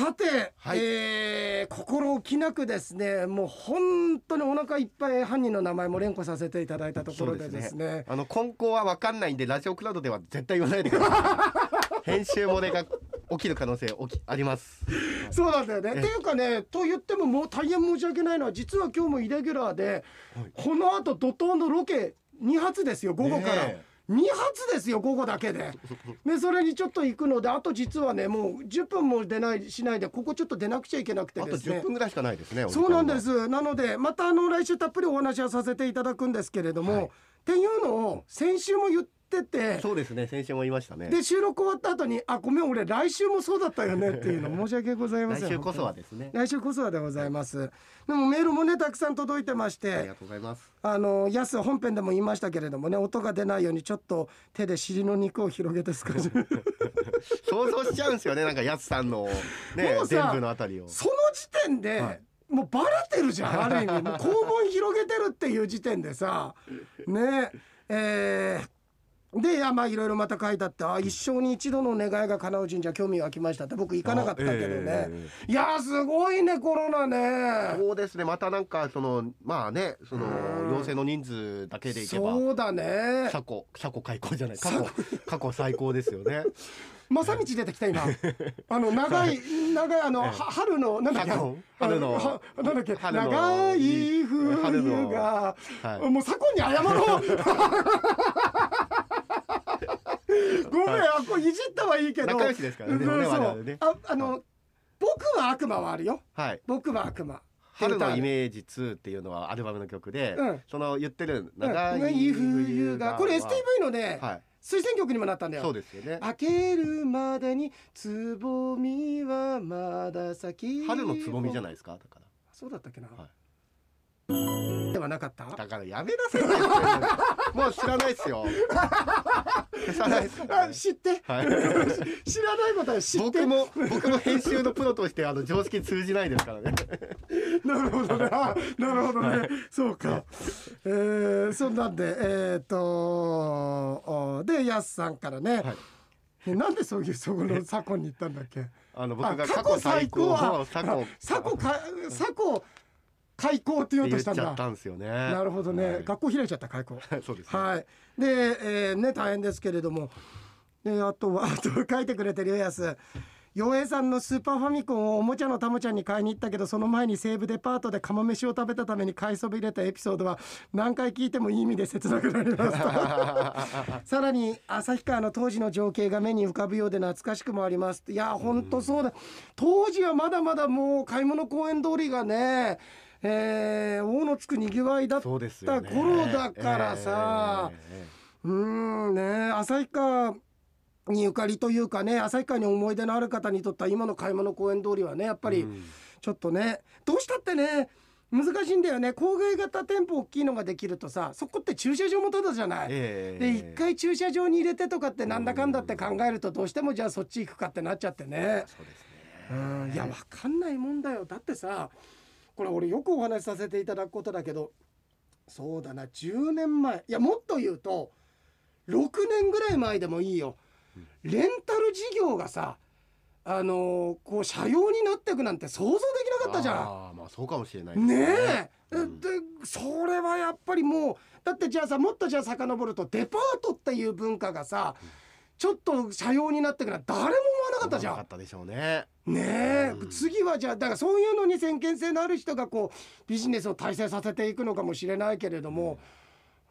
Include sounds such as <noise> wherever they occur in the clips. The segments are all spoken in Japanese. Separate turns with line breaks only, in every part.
さて、
はい。
えー心置きなくですねもう本当にお腹いっぱい犯人の名前も連呼させていただいたところでですね。
あの根高は分かんないんでラジオクラウドでは絶対言わないでください。<laughs> 編集漏れが起きる可能性起きあります。
そうなんだよね。
え
っていうかねと言ってももう大変申し訳ないのは実は今日もイレギュラーで、
はい。
この後怒涛のロケ2発ですよ午後から。
ね
2発ですよ午後だけで。で <laughs> それにちょっと行くのであと実はねもう10分も出ないしないでここちょっと出なくちゃいけなくて
あと
ですね。
10分ぐらいしかないですね
そうなんです。なのでまたあの来週たっぷりお話はさせていただくんですけれども、
はい。
っていうのを先週も言ってて
間そうですね先週も言いましたね。
で収録終わった後に「あごめん俺来週もそうだったよね」っていうの <laughs> 申し訳ございません
来週こそはですね。
来週こそはでございます。でもメールもねたくさん届いてまして
ありがとうございます。
あのやす本編でも言いましたけれどもね音が出ないようにちょっと手で尻の肉を広げて少し。
想像しちゃうんですよねなんかやつさんのね全部のあたりを。
その時点で、
はい。
もうバレてるじゃんある意味。もう肛門広げてるっていう時点でさねえーでいやまあいろいろまた書いてあってあ一生に一度の願いが叶う神社興味湧きましたって僕行かなかったけどね、
え
いやーすごいねコロナね。
そうですね。またなんかそのまあねその
うん。
陽性の人数だけでいけば
そうだね。
過去過去開口じゃない過去過去最高ですよね。<laughs>
正道出てきた今。あの長い <laughs> 長いあの、
ええ。
は春のなんだっけ？
春の
なんだっけ？長い冬が、
はい。
もう左近に謝ろう <laughs> ごめん、
はい。
あこれいじったはいいけど。
仲良しですからね
そうそう。
ね
ああの、僕は悪魔はあるよ。
はい。
僕は悪魔。
春のイメージ2っていうのはアルバムの曲で、
うん。
その言ってる
長
長い
い冬
冬が。
がこれ STV のね、
はい。
推薦曲にもなったんだよ。
そうですよね。
開けるまでにつぼみはまだ咲き
春のつぼみじゃ
い
ないですか？だから。
そうだったっけな、
は
ではなかった？
だからやめなさいよもう知らないっすよ <laughs> 消さないっす
知って。
はい、
知らないことは知って。
僕も僕も編集のプロとしてあの常識通じないですからね。
なるほどね。あなるほどね、そうか。えー、そんなんでえっ、とあでやすさんからね、
はい。
えなんでそういうそこの左近に行ったんだっけ？
あの僕
あ
が過去最高過去
左近か左近開校って言おうとしたんだ。
んですよね。
なるほどね、
はい。
学校開いちゃった開校 <laughs>
そうですね。
はい。で、えーね大変ですけれども。であとはあと書いてくれてるよやす洋平さんのスーパーファミコンをおもちゃのたもちゃんに買いに行ったけどその前に西武デパートで釜飯を食べたために買いそびれたエピソードは何回聞いてもいい意味で切なくなりました <laughs> さらに旭川の当時の情景が目に浮かぶようで懐かしくもあります。いや本当そうだ。当時はまだまだもう買い物公園通りがねえー、大のつくにぎわいだった頃だからさ、うーんね旭川にゆかりというかね旭川に思い出のある方にとっては今の買い物公園通りはねやっぱり
うん。
ちょっとね、どうしたってね難しいんだよね。郊外型店舗大きいのができるとさそこって駐車場もただじゃない。
ええ
で一回駐車場に入れてとかってなんだかんだって考えるとどうしてもじゃあそっち行くかってなっちゃってね。
そうです
う
ね
んいやわかんないもんだよ。だってさこれ俺よくお話しさせていただくことだけどそうだな10年前。いやもっと言うと6年ぐらい前でもいいよ。レンタル事業がさあのーこう車用になってくなんて想像できなかったじゃん。
ああまあそうかもしれないです
ねえ、
うん。
でそれはやっぱりもうだってじゃあさもっとじゃあ遡るとデパートっていう文化がさちょっと車用になってくなんて誰も思わなかったじゃん。
なか。ったでしょうね。
ねえ、
うん。
次はじゃあだからそういうのに先見性のある人がこうビジネスを体制させていくのかもしれないけれども、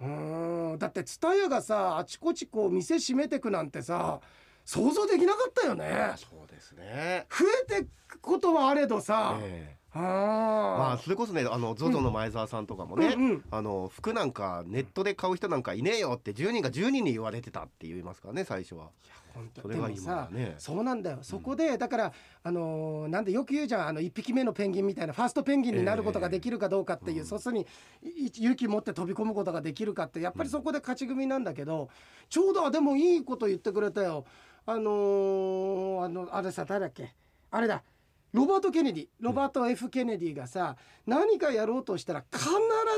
うーん。だって蔦屋がさあちこちこう店閉めてくなんてさ想像できなかったよね。
そうですね。
増えてくことはあれどさ、
えまあ。
あ
それこそねあの ZOZO の前澤さんとかもね、
うんうん。
あの服なんかネットで買う人なんかいねえよって10人が10人に言われてたって言いますからね最初は。
本当
それが今はね。
そうなんだよ。そこで、だからあのーなんでよく言うじゃんあの1匹目のペンギンみたいなファーストペンギンになることができるかどうかっていう、
うん
そうするにい勇気持って飛び込むことができるかってやっぱりそこで勝ち組なんだけど、ちょうどあでもいいこと言ってくれたよ。あのーあのあれさ誰だっけ？あれだロバート・ケネディロバート・ F・ ケネディがさ何かやろうとしたら必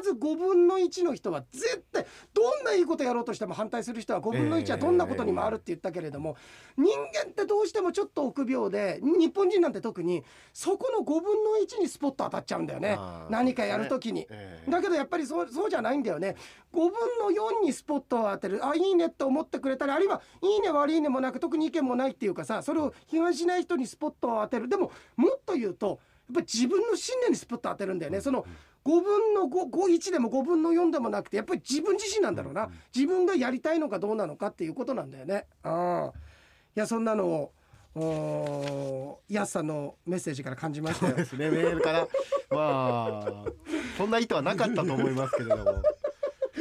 ず5分の1の人は絶対どんないいことやろうとしても反対する人は5分の1はどんなことにもあるって言ったけれども、人間ってどうしてもちょっと臆病で日本人なんて特にそこの5分の1にスポット当たっちゃうんだよね。何かやるときに。
ええ。
だけどやっぱりそうそうじゃないんだよね5分の4にスポットを当てる。あいいねって思ってくれたりあるいはいいね悪いねもなく特に意見もないっていうかさそれを批判しない人にスポットを当てる。でももっと言うとやっぱり自分の信念にスポットを当てるんだよね。その5分の51でも5分の4でもなくてやっぱり自分自身なんだろうな。自分がやりたいのかどうなのかっていうことなんだよね。ああ。いやそんなのをおーやすさんのメッセージから感じましたよ。
で。すね。メールから。まあ。そんな意図はなかったと思いますけれども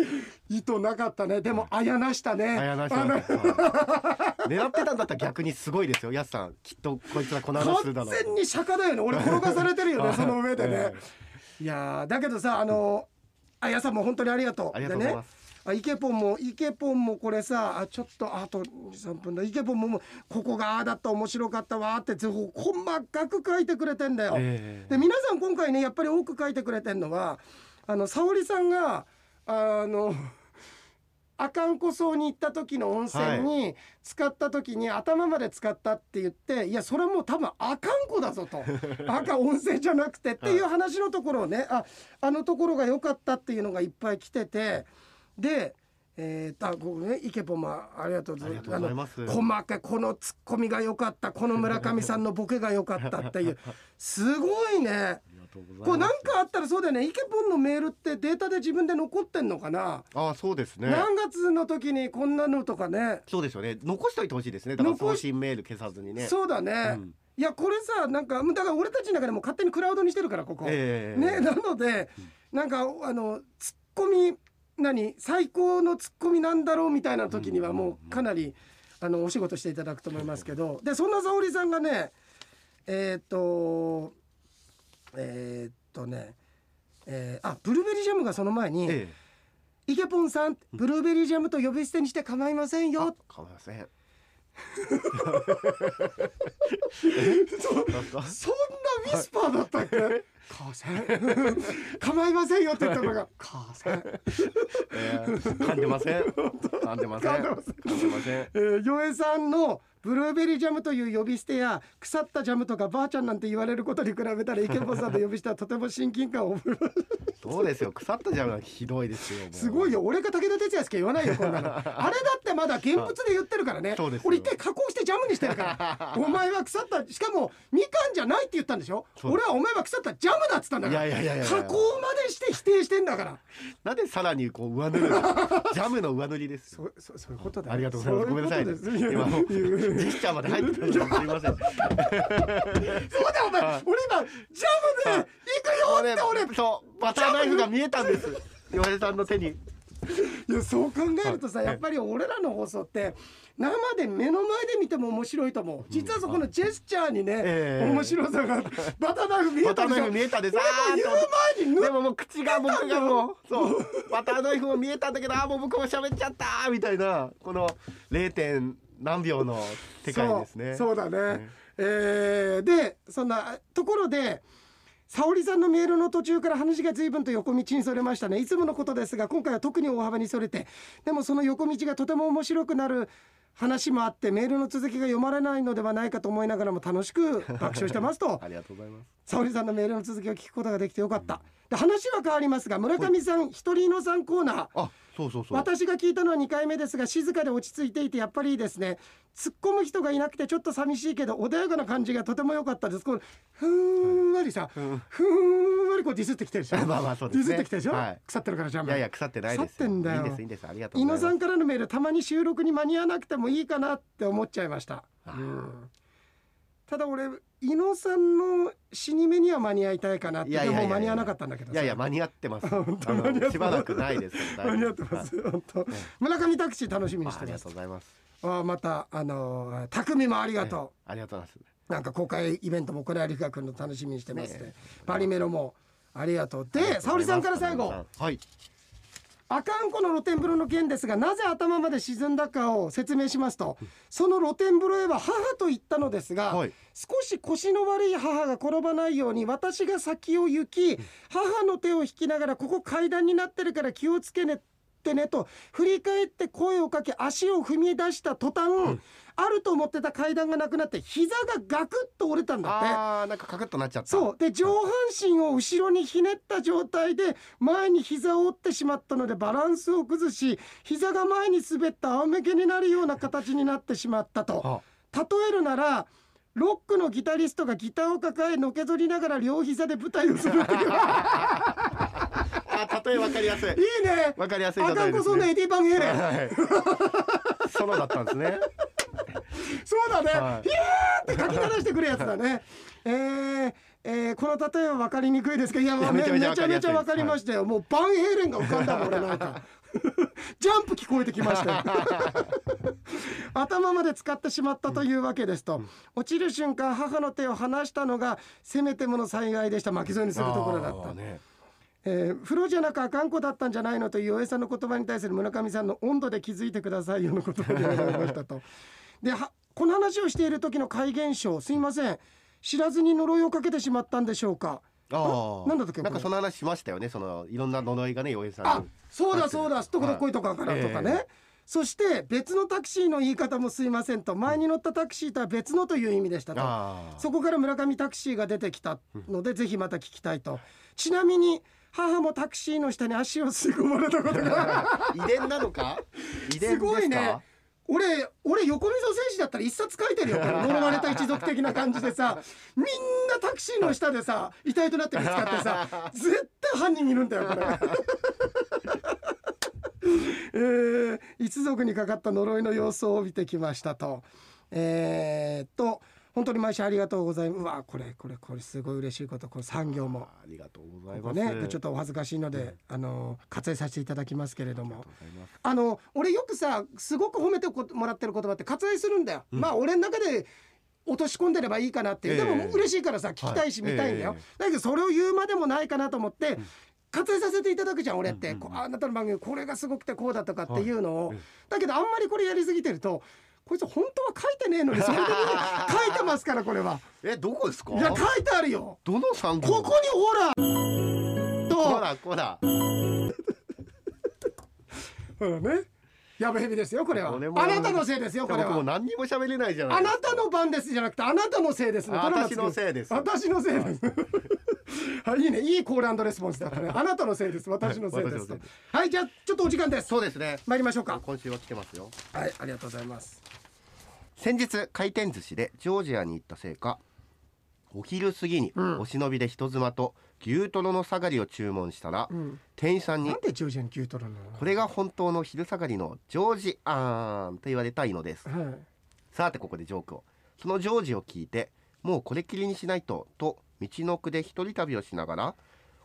<laughs>
意図なかったね。でもあやなしたね。
あやなし
あの。<laughs>
狙ってたんだったら逆にすごいですよ。やすさんきっとこいつらこの話するだろう
完全に釈迦だよね。俺転がされてるよね <laughs> その上でね。
え、
いやーだけどさあのあやさんも本当にありがとう。
ありがとうございます、
あイケポンもイケポンもこれさあちょっとあと23分だ。イケポンもここがああだった面白かったわーって細かく書いてくれてんだよ、
ええ。
で皆さん今回ねやっぱり多く書いてくれてんのはあの沙織さんがあの阿寒湖荘に行った時の温泉に使った時に頭まで使ったって言っていやそれはもう多分阿寒湖だぞと。<laughs> 赤温泉じゃなくてっていう話のところをねああのところが良かったっていうのがいっぱい来ててでえー、あここねイケポンもありがとうございます。細かいこのツッコミが良かったこの村上さんのボケが良かったっていう。<laughs> すごいねこれなんかあったらそうだよね。イケポンのメールってデータで自分で残ってんのかな、
あそうですね。
何月の時にこんなのとかね。
そうですよね。残しておいてほしいですね。だから送信メール消さずにね。
そうだね、
うん。
いやこれさなんかだから俺たちの中でも勝手にクラウドにしてるからここ、
ええ
ねなのでなんかあのツッコミ何？最高のツッコミなんだろうみたいな時にはもうかなりあのお仕事していただくと思いますけど。でそんな沙織さんがねえーっとえーっとねえーあブルーベリージャムがその前に
え「
イケポンさんブルーベリージャムと呼び捨てにして構いません
え
よ」
構いません。
そんなウィスパーだったっけ？母さん。構いませんよって言ったのが母さん
えー噛んでません。噛んでません。<laughs>
噛んでません。
噛んでません。
えー、ヨエさんのブルーベリージャムという呼び捨てや腐ったジャムとかばあちゃんなんて言われることに比べたらイケボさんの呼び捨てはとても親近感を覚え
そうですよ。腐ったジャムはひどいですよ
すごいよ。俺が武田鉄矢しか言わないよこんなの。あれだってまだ現物で言ってるからね。
そうですよ。
俺一回加工してジャムにしてるから。<laughs> お前は腐ったしかもみかんじゃないって言ったんでしょ？俺はお前は腐ったジャムだっつったんだから。
いやいやいやいや
加工までして否定してんだから。
なんでさらにこう上塗りジャムの上塗りですよ <laughs>
そそそういうことだよ。
ありがとうございます。ごめんなさい。ね <laughs> ジェスチャーまで入ってたのにすみません。<laughs>
そうだよお前
はい。
俺今ジャムで行くよって俺。
そうバターナイフが見えたんです。岩井さんの手に。
いやそう考えるとさやっぱり俺らの放送って生で目の前で見ても面白いと思う。実はそこのジェスチャーにね、
ええ。
面白さが <laughs> バターナイフ見え
バターナイ
たでしょ
フ見えたんです
俺も言う前に縫っ
でももう口が僕がもうそう。バターナイフも見えたんだけどあーもう僕も喋っちゃったーみたいなこの 0. 点何秒の世界ですね。
そうだね、
ね。
えーでそんなところで沙織さんのメールの途中から話が随分と横道にそれましたね。いつものことですが今回は特に大幅にそれてでもその横道がとても面白くなる話もあってメールの続きが読まれないのではないかと思いながらも楽しく爆笑してますと。<laughs>
ありがとうございます。
沙織さんのメールの続きを聞くことができてよかったで話は変わりますが村上さん一人のさんコーナー。
あそうそうそう。
私が聞いたのは2回目ですが静かで落ち着いていてやっぱりいいですね。突っ込む人がいなくてちょっと寂しいけど穏やかな感じがとても良かったです。このふんわりさ
うん。
ふんわりこうディスってきてるでしょ？<laughs>
まあまあそう
ディ
ですね。
スってきてるでしょ、
はい。
腐ってるからじゃあ
いやいや腐ってないです
腐ってんだよ。
いいですいいですありがとう
伊
ございます。
野さんからのメールたまに収録に間に合わなくてもいいかなって思っちゃいました、
あ
うん。ただ俺伊野さんの死に目には間に合いたいかなってでも間に合わなかったんだけどさ。
いやいや間に合ってます。<laughs> しばらくないです
間に合ってます、本当。村上タクシー楽しみに
あありが
してます
とうございます。
あまたあのー匠もありがと
ありがとうございます。
う、なんか公開イベントもこれ有賀君の楽しみにしてますね
ね
パリメロもありがとう。で沙織さんから最後。
はい
阿寒湖の露天風呂の件ですがなぜ頭まで沈んだかを説明しますとその露天風呂へは母と言ったのですが、
はい。
少し腰の悪い母が転ばないように私が先を行き母の手を引きながらここ階段になってるから気をつけねってねと振り返って声をかけ足を踏み出した途端、あると思ってた階段がなくなって膝がガクッと折れたんだって。
あーなんかカクッとなっちゃった。
そう。で上半身を後ろにひねった状態で前に膝を折ってしまったのでバランスを崩し膝が前に滑った仰向けになるような形になってしまったと。
あ。
例えるならロックのギタリストがギターを抱えのけぞりながら両膝で舞台をするっていう
あ例えわかりやすい。
いいね。
わかりやすい例
あかん
えですね。
こそんなエディ・バンヘイレン。
はい。ソロだったんですね
そうだね、
はい。
ーって書き鳴らしてくるやつだね。えーえーこの例えは分かりにくいですけどいやめ
ちゃめちゃ
分かりましたよ、もうバンヘイレンが浮かんだもん俺なんか。<laughs> ジャンプ聞こえてきましたよ。<laughs> 頭まで使ってしまったというわけですと、落ちる瞬間母の手を離したのがせめてもの災害でした。巻き添えにするところだった。
ね
えー風呂じゃなくあかんこだったんじゃないのという大江さんの言葉に対する村上さんの温度で気づいてくださいよの言葉でございましたと。<laughs> ではこの話をしている時の怪現象すいません知らずに呪いをかけてしまったんでしょうか。
ああ
なんだっけ
なんかその話しましたよねそのいろんな呪いがね洋平さん
あ
に
そうだそうだすっとこどっこいとかからとかね。
はいえ
そして別のタクシーの言い方もすいませんと前に乗ったタクシーとは別のという意味でしたと。そこから村上タクシーが出てきたので、ぜひまた聞きたいと。ちなみに母もタクシーの下に足を吸い込まれたことが。<laughs>
遺伝なのか？遺伝です
ごいね。俺俺横溝選手だったら一冊書いてるよ。呪われた一族的な感じでさ。みんなタクシーの下でさ遺体となって見つかってさ絶対犯人いるんだよこれ。<laughs> えー一族にかかった呪いの様子を帯びてきましたと。えー、っと本当に毎週ありがとうございます。うわこれこれこれすごい嬉しいこと。これ産業も。
ありがとうございます。
ね、ちょっとお恥ずかしいので、あの割愛させていただきますけれども。
あ
の俺よくさすごく褒めてこもらってる言葉って割愛するんだよ、まあ俺の中で落とし込んでればいいかなっていう、で
え。え
も嬉しいからさ聞きたいし
はい
見たいんだよ、
え
だけどそれを言うまでもないかなと思って、割愛させていただくじゃん俺って、
うんうん
あなたの番組これがすごくてこうだとかっていうのを、
はいえ。
だけどあんまりこれやりすぎてるとこいつ本当は書いてねえのにそれで <laughs> 書いてますからこれは。
えどこですか？
いや書いてあるよ。
どの産業
ここにほらと。
ほらほら。<laughs>
ほらね。やぶヘビですよこれは。あなたのせいですよこれ
僕も
は
何にも喋れないじゃない
あなたの番ですじゃなくてあなたのせいですね。
私のせいです。
私のせいです。はい。<laughs> いいねいいコールレスポンスだったね。あなたのせいです。私のせいです
私のせいです。
はいじゃあちょっとお時間です。
そうですね。
参りましょうか。
今週は来てますよ。
はいありがとうございます
先日回転寿司でジョージアに行ったせいかお昼過ぎに
うん。
お忍びで人妻と牛トロの下がりを注文したら、
うん。
店員さんに
なんでジョージアに牛取るの？
これが本当の昼下がりのジョージアーンと言われたいのです。
はい。
さてここでジョークを。そのジョージを聞いてもうこれっきりにしないとと道の奥で一人旅をしながら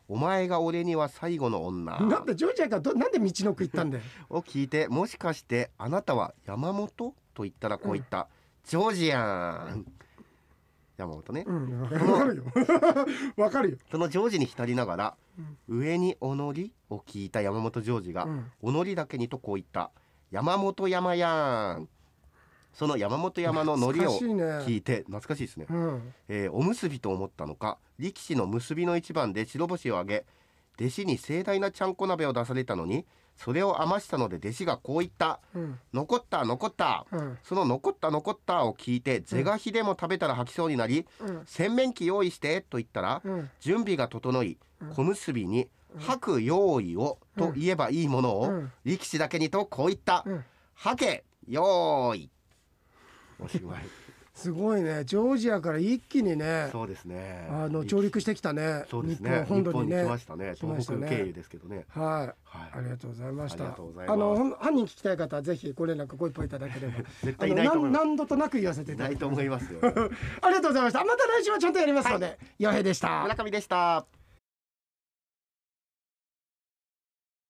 お前が俺には最後の女。
なんでジョージアがどなんで道の奥行ったんだよ。<laughs>
を聞いてもしかしてあなたは山本？と言ったらこう言った、ジョージアン。山本ね、
うん。わかるよわかるよ。
そのジョージに浸りながら、上におのりを聞いた山本ジョージが、
うん。
おのりだけにとこう言った山本山やん。その山本山ののりを
懐かしいね。
聞いて懐かしいですね、
うん。
えーおむすびと思ったのか力士の結びの一番で白星を挙げ弟子に盛大なちゃんこ鍋を出されたのにそれを余したので弟子がこう言った。
うん「
残った残った」
うん。
その残った残ったを聞いて是が非でも食べたら吐きそうになり
うん「
洗面器用意して」と言ったら
うん。
準備が整い小結びに「吐く用意を」と言えばいいものを
うん。
力士だけにとこう言った。
うん「
吐け用意」おしまい
すごいね。ジョージアから一気にね
そうですね。
あの上陸してきたね。
そうです
日本
ね。日本
土にね。
来ましたね。東北経由ですけどね。
はい。
はい。
ありがとうございました。
あ
の犯人聞きたい方はぜひご連絡ご一報いただければ。
絶対
何何度となく言わせていただき
ないと思いますよ。<laughs>
ありがとうございました。また来週はちゃんとやりますので、よへでした。
村上でした